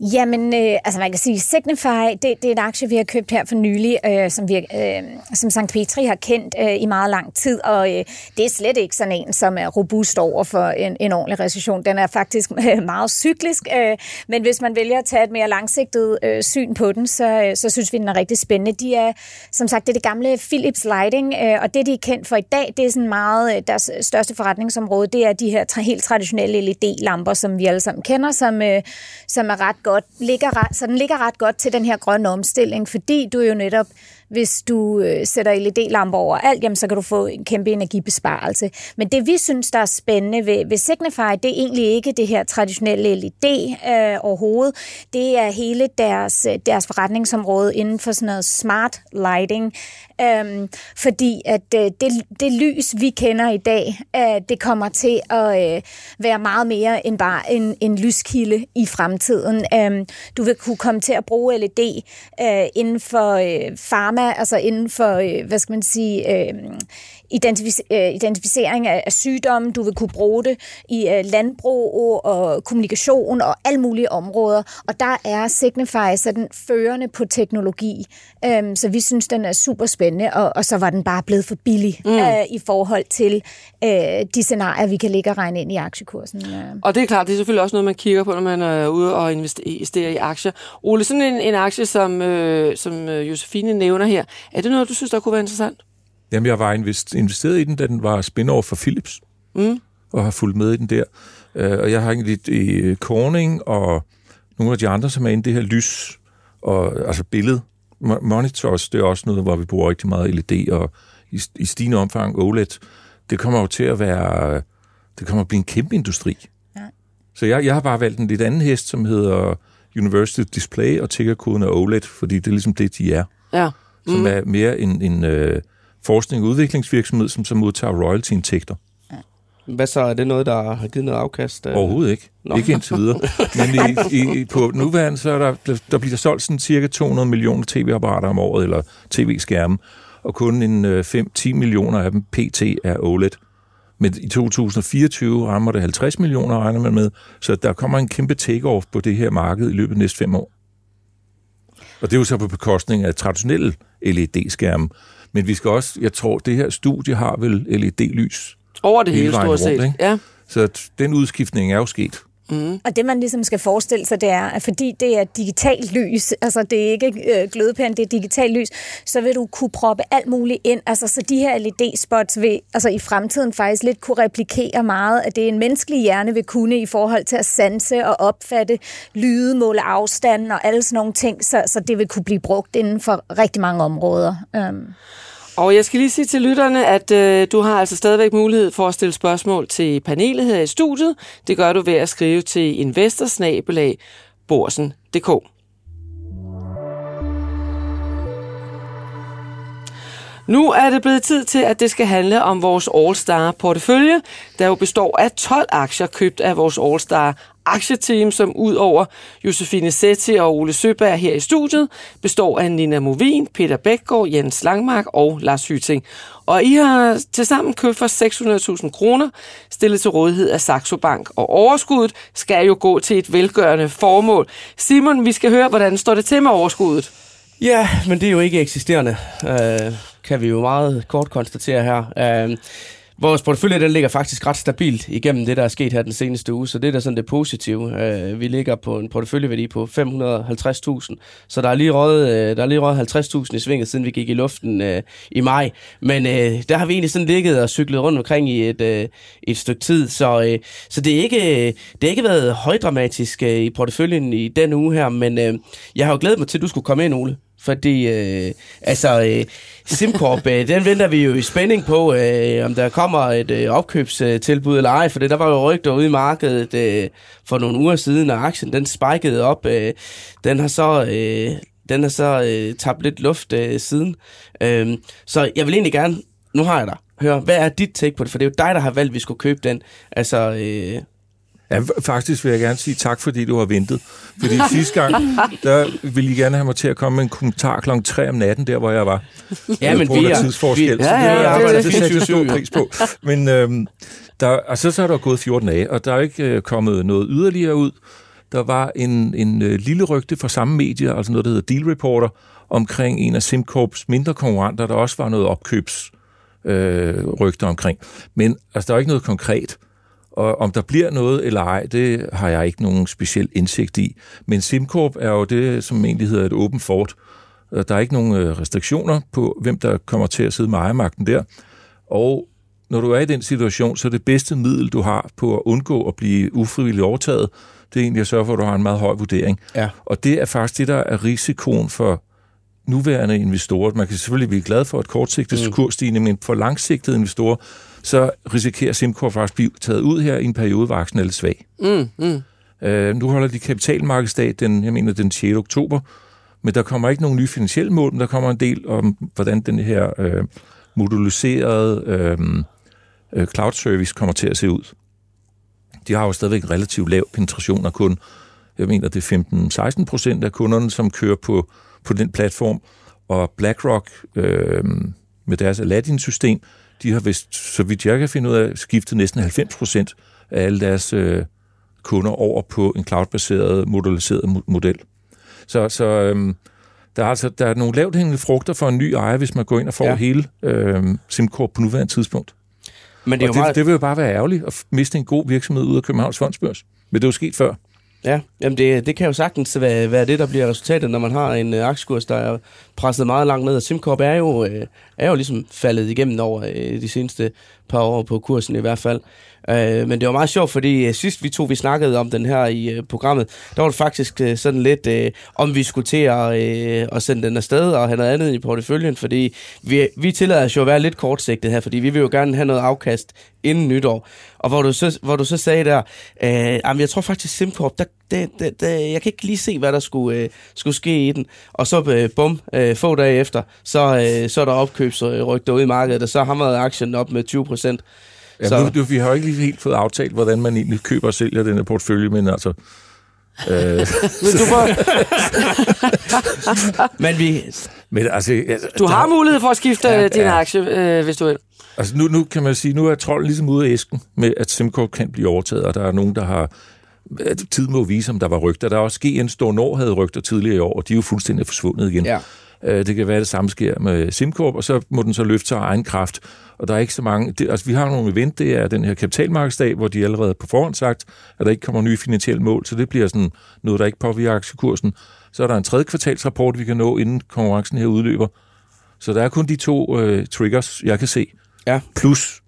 S3: Jamen, øh, altså man kan sige, Signify, det, det er en aktie, vi har købt her for nylig, øh, som, vi, øh, som St. Petri har kendt øh, i meget lang tid, og øh, det er slet ikke sådan en, som er robust over for en, en ordentlig recession. Den er faktisk øh, meget cyklisk, øh, men hvis man vælger at tage et mere langsigtet øh, syn på den, så, øh, så synes vi, den er rigtig spændende. De er, som sagt, det er det gamle Philips Lighting, øh, og det, de er kendt for i dag, det er sådan meget, øh, deres største forretningsområde, det er de her tra- helt traditionelle LED-lamper, som vi alle sammen kender, som, øh, som er ret godt, ligger så den ligger ret godt til den her grønne omstilling, fordi du jo netop hvis du øh, sætter LED-lamper over alt, jamen, så kan du få en kæmpe energibesparelse. Men det vi synes, der er spændende ved, ved Signify, det er egentlig ikke det her traditionelle LED øh, overhovedet. Det er hele deres, øh, deres forretningsområde inden for sådan noget smart lighting. Øhm, fordi at øh, det, det lys, vi kender i dag, øh, det kommer til at øh, være meget mere end bare en, en lyskilde i fremtiden. Øhm, du vil kunne komme til at bruge LED øh, inden for øh, pharma, altså inden for, øh, hvad skal man sige, øh, identific- øh, identificering af, af sygdomme. Du vil kunne bruge det i øh, landbrug og kommunikation og alle mulige områder. Og der er Signify så den førende på teknologi. Øhm, så vi synes, den er super spændende, og, og så var den bare blevet for billig mm. øh, i forhold til øh, de scenarier, vi kan ligge og regne ind i aktiekursen. Øh.
S2: Og det er klart, det er selvfølgelig også noget, man kigger på, når man er ude og investerer i aktier. Ole, sådan en, en aktie, som, øh, som Josefine nævner her, er det noget, du synes, der kunne være interessant?
S4: Jamen, jeg var investeret i den, da den var spin-off for Philips, mm. og har fulgt med i den der. Uh, og jeg har egentlig i Corning og nogle af de andre, som er inde i det her lys, og altså billede. Monitors, det er også noget, hvor vi bruger rigtig meget LED, og i, i stigende omfang OLED. Det kommer jo til at være, det kommer at blive en kæmpe industri. Ja. Så jeg, jeg har bare valgt en lidt anden hest, som hedder Universal Display, og tiggerkoden er OLED, fordi det er ligesom det, de er. Ja. Mm. Som er mere en, en uh, forskning og udviklingsvirksomhed, som så modtager royalty-indtægter.
S5: Hvad så? Er det noget, der har givet noget afkast?
S4: Overhovedet ikke. Nå. Ikke indtil videre. Men i, i, på nuværende, så er der, der bliver solgt sådan cirka 200 millioner tv-apparater om året, eller tv-skærme, og kun en 5-10 øh, millioner af dem pt. er OLED. Men i 2024 rammer det 50 millioner, regner man med. Så der kommer en kæmpe take-off på det her marked i løbet af næste fem år. Og det er jo så på bekostning af traditionelle LED-skærme. Men vi skal også, jeg tror, det her studie har vel LED-lys.
S2: Over det hele,
S4: Hele
S2: stort set.
S4: rundt, ikke?
S2: ja.
S4: Så den udskiftning er jo sket.
S3: Og det, man ligesom skal forestille sig, det er, at fordi det er digitalt lys, (laughs) altså det er ikke øh, glødepæren, det er digitalt lys, så vil du kunne proppe alt muligt ind. Altså, så de her LED-spots vil altså, i fremtiden faktisk lidt kunne replikere meget af det, en menneskelig hjerne vil kunne i forhold til at sanse og opfatte lyde, måle afstand og alle sådan nogle ting, så, så det vil kunne blive brugt inden for rigtig mange områder. Um.
S2: Og jeg skal lige sige til lytterne, at øh, du har altså stadigvæk mulighed for at stille spørgsmål til panelet her i studiet. Det gør du ved at skrive til investorsnabelag.borsen.dk. Nu er det blevet tid til, at det skal handle om vores All-Star-portefølje, der jo består af 12 aktier købt af vores All-Star aktieteam, som ud over Josefine Setti og Ole Søberg her i studiet, består af Nina Movin, Peter Bækgaard, Jens Langmark og Lars Hyting. Og I har tilsammen købt for 600.000 kroner, stillet til rådighed af Saxo Bank. Og overskuddet skal jo gå til et velgørende formål. Simon, vi skal høre, hvordan står det til med overskuddet?
S5: Ja, men det er jo ikke eksisterende, øh, kan vi jo meget kort konstatere her. Øh, vores portefølje den ligger faktisk ret stabilt igennem det, der er sket her den seneste uge, så det er da sådan det positive. Øh, vi ligger på en porteføljeværdi på 550.000, så der er lige røget, øh, der er lige røget 50.000 i svinget, siden vi gik i luften øh, i maj. Men øh, der har vi egentlig sådan ligget og cyklet rundt omkring i et, øh, et stykke tid, så, øh, så det, er ikke, øh, det har ikke været højdramatisk øh, i porteføljen i den uge her, men øh, jeg har jo glædet mig til, at du skulle komme ind, Ole. Fordi, øh, altså, øh, SimCorp, øh, den venter vi jo i spænding på, øh, om der kommer et øh, opkøbstilbud eller ej, for det, der var jo rygter ude i markedet øh, for nogle uger siden, og aktien den spikede op. Øh, den har så... Øh, den har så øh, tabt lidt luft øh, siden. Øh, så jeg vil egentlig gerne, nu har jeg dig, høre, hvad er dit take på det? For det er jo dig, der har valgt, at vi skulle købe den. Altså, øh,
S4: Ja, faktisk vil jeg gerne sige tak, fordi du har ventet. Fordi (laughs) sidste gang, der ville I gerne have mig til at komme med en kommentar kl. 3 om natten, der hvor jeg var.
S5: Ja, men
S4: på grund
S5: vi er-
S4: tidsforskel.
S5: vi-
S2: Ja, ja,
S4: det,
S2: ja,
S4: arbejder,
S2: det er
S4: det sætter jeg stor
S5: 24/7,
S4: pris på. Men øhm, der, og så, så er der gået 14 dage, og der er ikke øh, kommet noget yderligere ud. Der var en, en øh, lille rygte fra samme medie, altså noget, der hedder Deal Reporter, omkring en af SimCorps mindre konkurrenter, der også var noget opkøbs øh, rygter omkring. Men altså, der er ikke noget konkret. Og om der bliver noget eller ej, det har jeg ikke nogen speciel indsigt i. Men SimCorp er jo det, som egentlig hedder et åbent fort. Og Der er ikke nogen øh, restriktioner på, hvem der kommer til at sidde med ejermagten der. Og når du er i den situation, så er det bedste middel, du har på at undgå at blive ufrivilligt overtaget, det er egentlig at sørge for, at du har en meget høj vurdering.
S5: Ja.
S4: Og det er faktisk det, der er risikoen for nuværende investorer. Man kan selvfølgelig blive glad for et kortsigtet mm. kursstigning, men for langsigtede investorer, så risikerer SimCorp faktisk at blive taget ud her i en periode, hvor aktien er lidt svag.
S2: Mm, mm.
S4: Øh, nu holder de kapitalmarkedsdag den, jeg mener, den 6. oktober, men der kommer ikke nogen nye finansielle mål, men der kommer en del om, hvordan den her øh, moduliserede øh, øh, cloud service kommer til at se ud. De har jo stadigvæk relativt lav penetration af kun, jeg mener, det er 15-16 procent af kunderne, som kører på, på den platform, og BlackRock øh, med deres Aladdin-system, de har vist, så vidt jeg kan finde ud af, skiftet næsten 90 procent af alle deres øh, kunder over på en cloud-baseret, moduliseret mo- model. Så, så øhm, der, er altså, der er nogle lavt hængende frugter for en ny ejer, hvis man går ind og får ja. Hele øhm, SimCorp på nuværende tidspunkt.
S5: men det er
S4: Og
S5: jo
S4: det,
S5: meget...
S4: det vil jo bare være ærgerligt at miste en god virksomhed ud af Københavns Fondsbørs. Men det er jo sket før.
S5: Ja, jamen det, det kan jo sagtens være, være det, der bliver resultatet, når man har en øh, aktiekurs, der er presset meget langt ned. Og SimCorp er jo, øh, er jo ligesom faldet igennem over øh, de seneste par år på kursen i hvert fald. Øh, men det var meget sjovt, fordi øh, sidst vi to vi snakkede om den her i øh, programmet, der var det faktisk øh, sådan lidt, øh, om vi skulle til at, øh, at sende den afsted og have noget andet i porteføljen, fordi vi, vi tillader os jo at være lidt kortsigtet her, fordi vi vil jo gerne have noget afkast inden nytår. Og hvor du så, hvor du så sagde der, øh, jamen jeg tror faktisk SimCorp, der, det, det, det, jeg kan ikke lige se, hvad der skulle, øh, skulle ske i den. Og så øh, bum, øh, få dage efter, så, øh, så er der opkøbsrygter ude i markedet, og så hamrede aktien op med 20 procent.
S4: Ja,
S5: Så-
S4: nu, vi har jo ikke lige helt fået aftalt, hvordan man egentlig køber og sælger den her portefølje, men altså... Øh,
S2: du får, (laughs)
S5: Men vi,
S4: Men altså, altså,
S2: Du har
S4: der-
S2: mulighed for at skifte
S4: Ja,
S2: ja, din
S4: ja.
S2: aktie, øh, hvis du vil.
S4: Altså nu, nu kan man sige, nu er trolden ligesom ude af æsken med, at SimCorp kan blive overtaget, og der er nogen, der har... at Tid må vise, om der var rygter. Der er også GN Store Nord havde rygter tidligere i år, og de er jo fuldstændig forsvundet igen.
S5: Ja.
S4: Øh, Det kan være, at det samme sker med SimCorp, og så må den så løfte sig af egen kraft. Og der er ikke så mange... Det, altså, vi har nogle event, det er den her kapitalmarkedsdag, hvor de allerede på forhånd sagt, at der ikke kommer nye finansielle mål, så det bliver sådan noget, der ikke påvirker aktiekursen. Så er der en tredje kvartalsrapport, vi kan nå, inden konkurrencen her udløber. Så der er kun de to øh, triggers, jeg kan se.
S5: Ja.
S4: Plus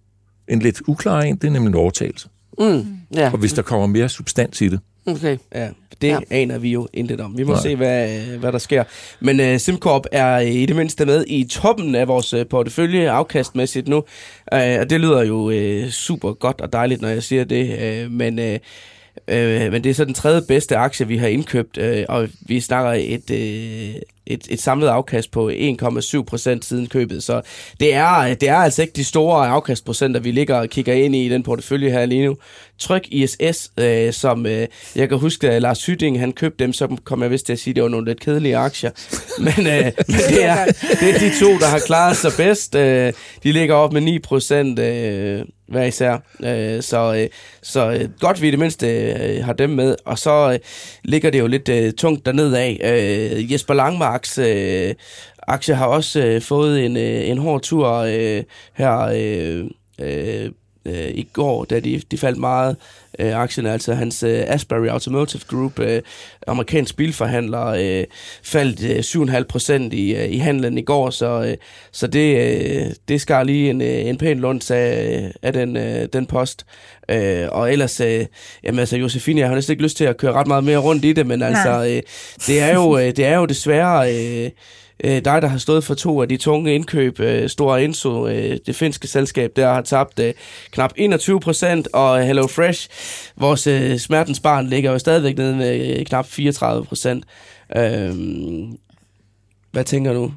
S4: en lidt uklar en, det er nemlig en overtagelse.
S2: Mm. Ja,
S4: Og hvis der kommer mere substans i det.
S2: Okay.
S5: Ja, det
S2: Ja.
S5: aner vi jo intet om. Vi må
S4: Nej.
S5: Se, hvad, hvad der sker. Men uh, SimCorp er i det mindste med i toppen af vores uh, portefølje afkastmæssigt nu. Uh, og det lyder jo uh, super godt og dejligt, når jeg siger det. Uh, men, uh, uh, men det er så den tredje bedste aktie, vi har indkøbt. Uh, og vi snakker et, uh, et, et samlet afkast på 1,7 procent siden købet. Så det er, det er altså ikke de store afkastprocenter, vi ligger og kigger ind i i den portefølje her lige nu. Tryk ISS, øh, som øh, jeg kan huske, at Lars Hytting, han købte dem, så kom jeg vist til at sige, at det var nogle lidt kedelige aktier. (laughs) Men, øh, men det, er, det er de to, der har klaret sig bedst. Øh, de ligger op med 9 procent øh, hver især. Øh, så øh, så øh, godt vi i det mindste øh, har dem med. Og så øh, ligger det jo lidt øh, tungt dernede af. Øh, Jesper Langmarks øh, aktie har også øh, fået en, øh, en hård tur øh, her øh, øh, øh, i går, da de, de faldt meget øh, aktierne, altså hans øh, Asbury Automotive Group, øh, amerikansk bilforhandler, øh, faldt øh, 7,5 procent i, øh, i handlen i går, så, øh, så det, øh, det skar lige en, øh, en pæn lunds af, af den, øh, den post. Øh, og ellers, øh, jamen altså Josefine, jeg har næsten ikke lyst til at køre ret meget mere rundt i det, men altså, øh, det, er jo, øh, det er jo desværre... Øh, øh, dig, der har stået for to af de tunge indkøb. Øh, Stora Enso, øh, det finske selskab, der har tabt øh, knap 21 procent, og øh, Hello Fresh, vores øh, smertens barn, ligger jo stadigvæk nede med øh, knap 34 procent. Øh, hvad tænker du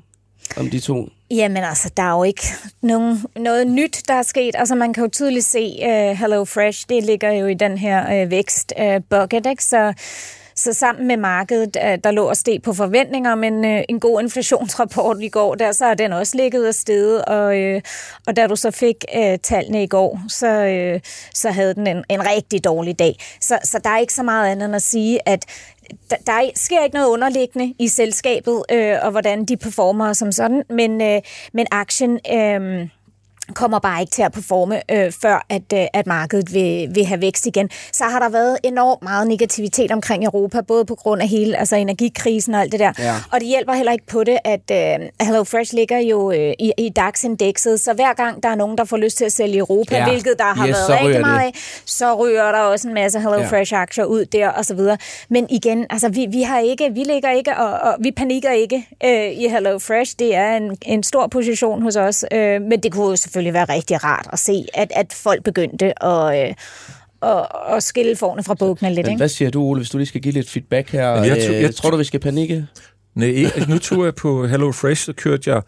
S5: om de to?
S3: Jamen altså, der er jo ikke nogen, noget nyt, der er sket. Altså, man kan jo tydeligt se øh, uh, Hello Fresh, det ligger jo i den her øh, uh, vækst uh, bucket, ikke? Så, så sammen med markedet, øh, der lå og steg på forventninger men øh, en, god inflationsrapport i går, der, så er den også ligget af stedet, og, øh, og da du så fik uh, tallene i går, så, uh, så havde den en, en rigtig dårlig dag. Så, så der er ikke så meget andet end at sige, at der, der sker ikke noget underliggende i selskabet, øh, og hvordan de performer som sådan, men, øh, men aktien... Øh, kommer bare ikke til at performe, øh, før at, øh, at markedet vil, vil have vækst igen. Så har der været enormt meget negativitet omkring Europa, både på grund af hele altså energikrisen og alt det der.
S5: Ja.
S3: Og det hjælper heller ikke på det, at øh, HelloFresh ligger jo øh, i, i DAX-indekset, så hver gang der er nogen, der får lyst til at sælge Europa,
S5: Ja.
S3: ja. hvilket der har
S5: Yes,
S3: været rigtig meget
S5: det.
S3: af, så ryger der også en masse HelloFresh-aktier ud der og så videre. Men igen, altså vi, vi har ikke, vi ligger ikke og, og vi panikker ikke øh, i HelloFresh. Det er en, en stor position hos os, øh, men det kunne jo selvfølgelig være rigtig rart at se, at, at folk begyndte at, øh, at, at skille forne fra bukkene lidt.
S5: Men
S3: Ikke?
S5: hvad siger du, Ole, hvis du lige skal give lidt feedback her?
S4: Men jeg tror-
S5: Øh,
S4: jeg
S5: tror du, vi skal panikke?
S4: Nej, ikke. nu tog jeg på Hello Fresh, så kørte jeg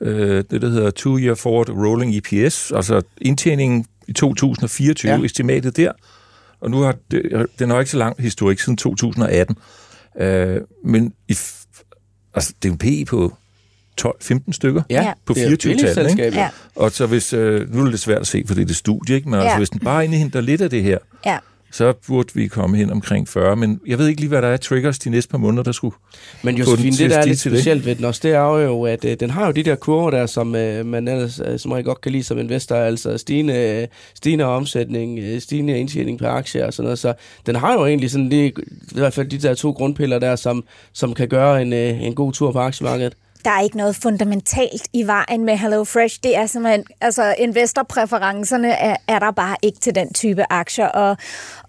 S4: øh, det, der hedder Two Year Forward Rolling EPS, altså indtjeningen i 2024,
S5: Ja.
S4: estimatet der. Og nu har det, den har ikke så lang historik siden 2018. Øh, men i, altså, det er en PE på 12-15 stykker
S3: Ja.
S4: på
S5: det er jo et
S4: 24 tallet,
S5: billigt
S4: ikke?
S5: selskab,
S3: Ja.
S4: Og så hvis, øh, nu er det lidt svært at se, for det er det studie, ikke? men ja. altså,
S3: Ja.
S4: hvis den bare indhenter lidt af det her,
S3: Ja.
S4: så burde vi komme hen omkring 40. Men jeg ved ikke lige, hvad der er triggers de næste par måneder, der skulle
S5: Men Josefine, det der er lidt
S4: til det.
S5: specielt ved den også, det er jo, at øh, den har jo de der kurver der, som øh, man ellers, øh, som jeg godt kan lide som investor, altså stigende, stigende omsætning, øh, stigende indtjening per aktie og sådan noget, så den har jo egentlig sådan, det, i hvert fald de der to grundpiller der, som, som kan gøre en, øh, en god tur på aktiemarkedet.
S3: Der er ikke noget fundamentalt i vejen med HelloFresh. Det er simpelthen, altså investorpræferencerne er, er der bare ikke til den type aktier, og,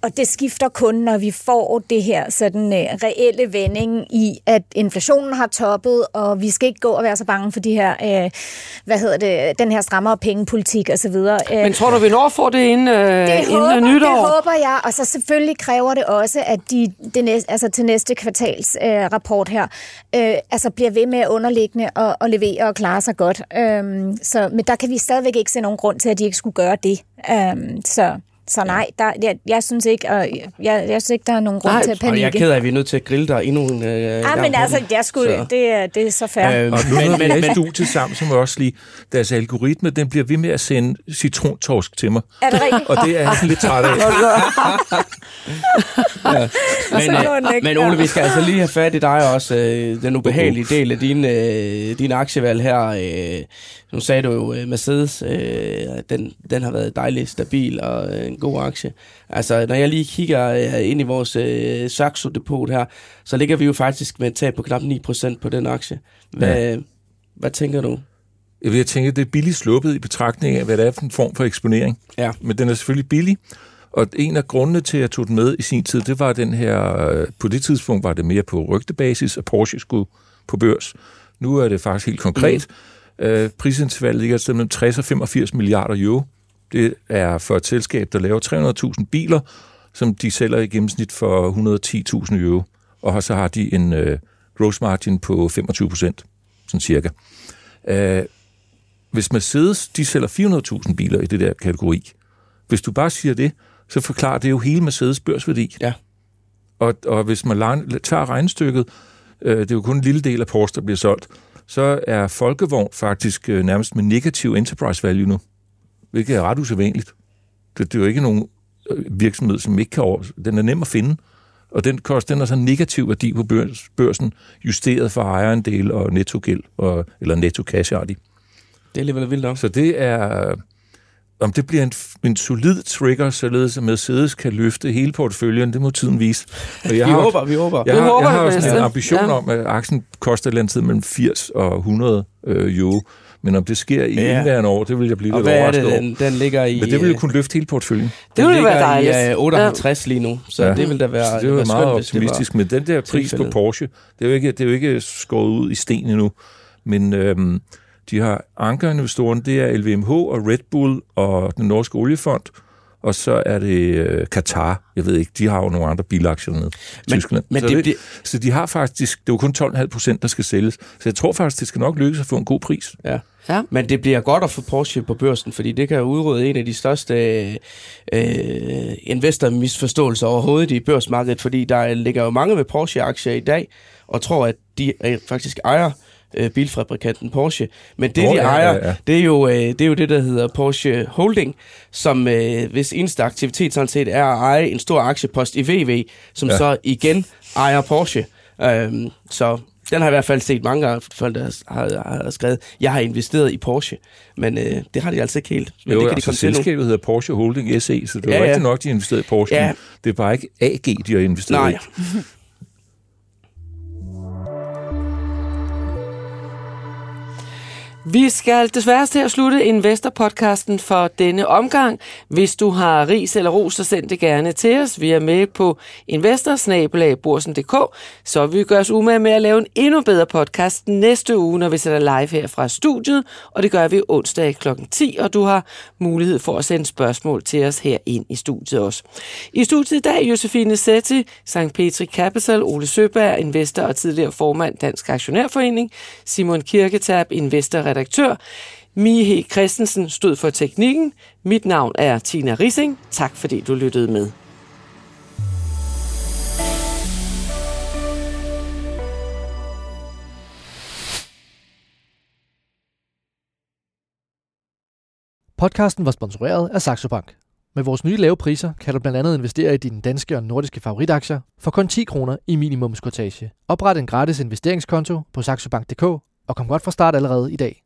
S3: og det skifter kun, når vi får det her sådan uh, reelle vending i, at inflationen har toppet, og vi skal ikke gå og være så bange for de her, uh, hvad hedder det, den her strammere pengepolitik osv.
S2: Men tror du, vi når at få det inden, øh,
S3: det
S2: inden
S3: håber,
S2: nytår?
S3: det håber jeg, og så selvfølgelig kræver det også, at de det næste, altså til næste kvartals øh, rapport her, øh, altså bliver ved med at underliggende og, og levere og klare sig godt. Øhm, så, men der kan vi stadigvæk ikke se nogen grund til, at de ikke skulle gøre det. Øhm, så så nej, der, jeg, jeg, synes ikke, og jeg, jeg synes ikke, der er nogen grund
S2: Nej,
S3: til at
S5: Og jeg er
S3: panikke.
S5: ked af, at vi er nødt til at grille dig endnu en øh,
S3: Ja,
S5: gang
S3: men altså, jeg skulle,
S5: Så.
S3: det, er, det er så fair.
S5: Øh,
S4: Og nu
S5: men, men, men,
S4: studiet sammen, jeg også lige, deres algoritme, den bliver ved med at sende citrontorsk til mig.
S3: er det rigtigt?
S4: Og det er jeg lidt træt af. (laughs)
S5: men,
S3: går den
S5: øh, men. Ole, vi skal altså lige have fat i dig også. Øh, den ubehagelige del af din, øh, din aktievalg her. Øh, nu sagde du jo, øh, Mercedes, øh, den, den har været dejlig stabil og øh, en god aktie. Altså, når jeg lige kigger øh, ind i vores øh, Saxo-depot her, så ligger vi jo faktisk med et tab på knap 9% på den aktie. Hvad, ja. hvad tænker du?
S4: Jeg vil tænke, at det er billigt sluppet i betragtning af, hvad det er for en form for eksponering.
S5: Ja.
S4: Men den er selvfølgelig billig. Og en af grundene til, at jeg tog den med i sin tid, det var den her, øh, på det tidspunkt var det mere på rygtebasis, at Porsche skulle på børs. Nu er det faktisk helt konkret. Mm. Øh, prisintervallet ligger et sted mellem 60 og 85 milliarder euro. Det er for et selskab, der laver 300.000 biler, som de sælger i gennemsnit for 110.000 euro. Og så har de en øh, gross margin på 25 procent, sådan cirka. Øh, hvis Mercedes, de sælger 400.000 biler i det der kategori, hvis du bare siger det, så forklarer det jo hele Mercedes børsværdi.
S5: Ja.
S4: Og, og hvis man tager regnstykket, øh, det er jo kun en lille del af Porsche, der bliver solgt, så er Folkevogn faktisk øh, nærmest med negativ enterprise value nu, hvilket er ret usædvanligt. Det, det er jo ikke nogen øh, virksomhed, som ikke kan over... Den er nem at finde, og den, kost, den er så negativ værdi på børs, børsen, justeret for ejerandel og nettogæld, og, eller netto cash har de.
S5: Det er alligevel vildt nok.
S4: Så det er... Om det bliver en, en solid trigger, således at Mercedes kan løfte hele porteføljen, det må tiden vise. Og jeg
S5: Vi håber, vi håber.
S4: jeg
S2: Vi
S4: har,
S2: håber
S4: jeg har
S2: det
S4: også en ambition
S2: Ja.
S4: om, at aktien koster et eller andet tid mellem 80 og 100 øh, euro. Men om det sker i
S5: Ja.
S4: ja. indværende år, det vil jeg blive
S5: Og
S4: lidt
S5: hvad er
S4: overrasket over.
S5: den, den ligger i...
S4: Men det vil jo
S5: øh,
S4: kunne løfte hele porteføljen.
S2: Det ville
S5: den
S2: være
S5: ligger
S2: dejligt.
S5: i øh, 58 lige nu, så
S4: Ja.
S5: det vil da være,
S4: Så det er
S5: være
S4: meget
S5: skønt, hvis det var-
S4: optimistisk. Men den der pris
S5: tilfældet.
S4: på Porsche, det er, jo ikke, det er jo ikke skåret ud i sten endnu. Men øhm, de har ankerinvestoren, det er LVMH og Red Bull og den norske oliefond, og så er det øh, Qatar. Jeg ved ikke, de har jo nogle andre bilaktier dernede.
S5: Men-
S4: Tyskland.
S5: men
S4: så,
S5: det
S4: det,
S5: bliver-
S4: så de har faktisk, det er jo kun 12,5 procent, der skal sælges. Så jeg tror faktisk, det skal nok lykkes at få en god pris.
S5: Ja.
S2: Ja.
S5: Men det bliver godt at få Porsche på børsen, fordi det kan udrydde en af de største øh, investormisforståelser overhovedet i børsmarkedet, fordi der ligger jo mange med Porsche-aktier i dag, og tror, at de øh, faktisk ejer øh, bilfabrikanten Porsche. Men det,
S4: Nå,
S5: de
S4: ja,
S5: ejer,
S4: ja, ja.
S5: Det, er jo, øh, det er jo det, der hedder Porsche Holding, som øh, hvis eneste aktivitet sådan set er at eje en stor aktiepost i VV, som ja. Så igen ejer Porsche. Øhm, så den har jeg i hvert fald set mange af folk, der har, har, skrevet, jeg har investeret i Porsche, men øh, det har de altså ikke helt. Men
S4: Jo,
S5: det kan de
S4: altså
S5: komme til nu.
S4: selskabet hedder Porsche Holding SE, så det er
S5: Ja,
S4: ja, rigtigt nok, de har investeret i Porsche.
S5: Ja.
S4: Det er bare ikke AG, de har investeret
S5: Nej.
S4: i. (laughs)
S2: Vi skal desværre til at slutte Investor-podcasten for denne omgang. Hvis du har ris eller ros, så send det gerne til os. Vi er med på investorsnabelagborsen.dk, så vi gør os umage med at lave en endnu bedre podcast næste uge, når vi sætter live her fra studiet, og det gør vi onsdag kl. 10, og du har mulighed for at sende spørgsmål til os her ind i studiet også. I studiet i dag, Josefine Setti, St. Petri Capital, Ole Søberg, investor og tidligere formand Dansk Aktionærforening, Simon Kirketab, redaktør. Mie Christensen stod for teknikken. Mit navn er Tina Rising. Tak fordi du lyttede med.
S1: Podcasten var sponsoreret af Saxo Bank. Med vores nye lave priser kan du blandt andet investere i dine danske og nordiske favoritaktier for kun 10 kroner i minimumskortage. Opret en gratis investeringskonto på saxobank.dk og kom godt fra start allerede i dag.